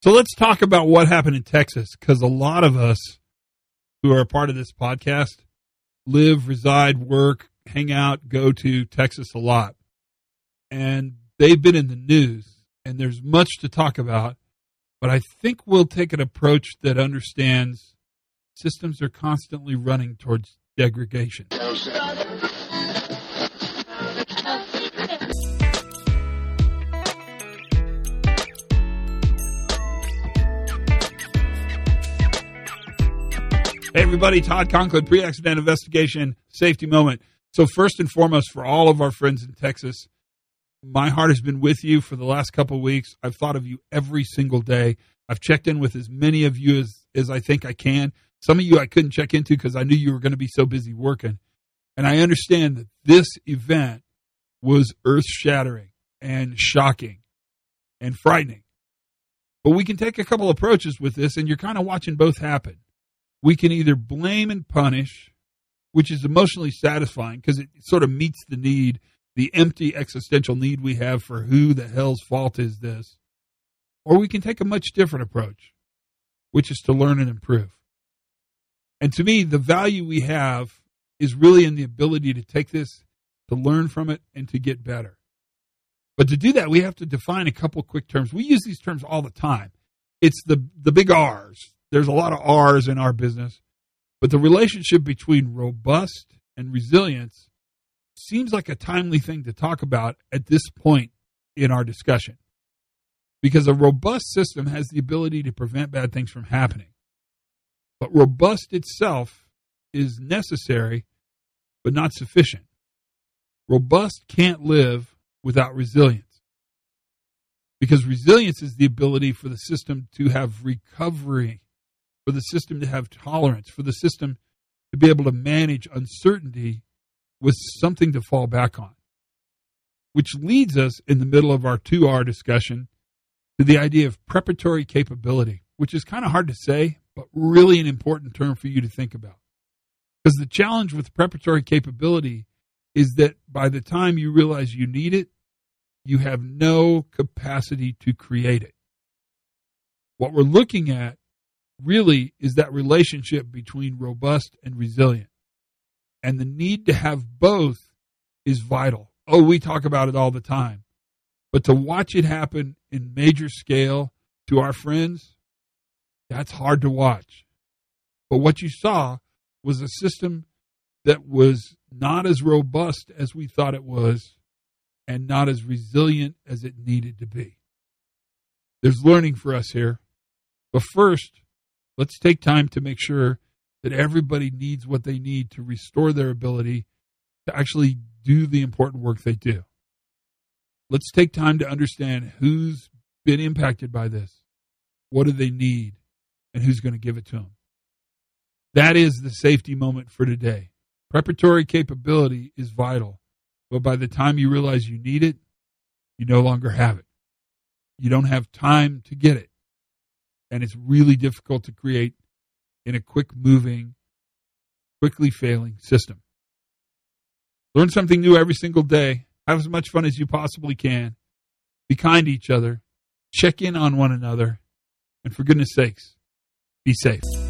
So let's talk about what happened in Texas because a lot of us who are a part of this podcast live, reside, work, hang out, go to Texas a lot. And they've been in the news and there's much to talk about. But I think we'll take an approach that understands systems are constantly running towards degradation. Hey, everybody, Todd Conklin, pre accident investigation, safety moment. So, first and foremost, for all of our friends in Texas, my heart has been with you for the last couple weeks. I've thought of you every single day. I've checked in with as many of you as, as I think I can. Some of you I couldn't check into because I knew you were going to be so busy working. And I understand that this event was earth shattering and shocking and frightening. But we can take a couple approaches with this, and you're kind of watching both happen we can either blame and punish, which is emotionally satisfying because it sort of meets the need, the empty existential need we have for who the hell's fault is this, or we can take a much different approach, which is to learn and improve. And to me, the value we have is really in the ability to take this, to learn from it, and to get better. But to do that, we have to define a couple quick terms. We use these terms all the time. It's the the big R's, there's a lot of R's in our business, but the relationship between robust and resilience seems like a timely thing to talk about at this point in our discussion. Because a robust system has the ability to prevent bad things from happening. But robust itself is necessary, but not sufficient. Robust can't live without resilience. Because resilience is the ability for the system to have recovery for the system to have tolerance, for the system to be able to manage uncertainty with something to fall back on. Which leads us in the middle of our 2R discussion to the idea of preparatory capability, which is kind of hard to say, but really an important term for you to think about. Because the challenge with preparatory capability is that by the time you realize you need it, you have no capacity to create it. What we're looking at really is that relationship between robust and resilient. And the need to have both is vital. Oh, we talk about it all the time. But to watch it happen in major scale to our friends, that's hard to watch. But what you saw was a system that was not as robust as we thought it was and not as resilient as it needed to be. There's learning for us here. But first, Let's take time to make sure that everybody needs what they need to restore their ability to actually do the important work they do. Let's take time to understand who's been impacted by this. What do they need? And who's going to give it to them? That is the safety moment for today. Preparatory capability is vital, but by the time you realize you need it, you no longer have it. You don't have time to get it and it's really difficult to create in a quick moving, quickly failing system. Learn something new every single day. Have as much fun as you possibly can. Be kind to each other. Check in on one another. And for goodness sakes, be safe.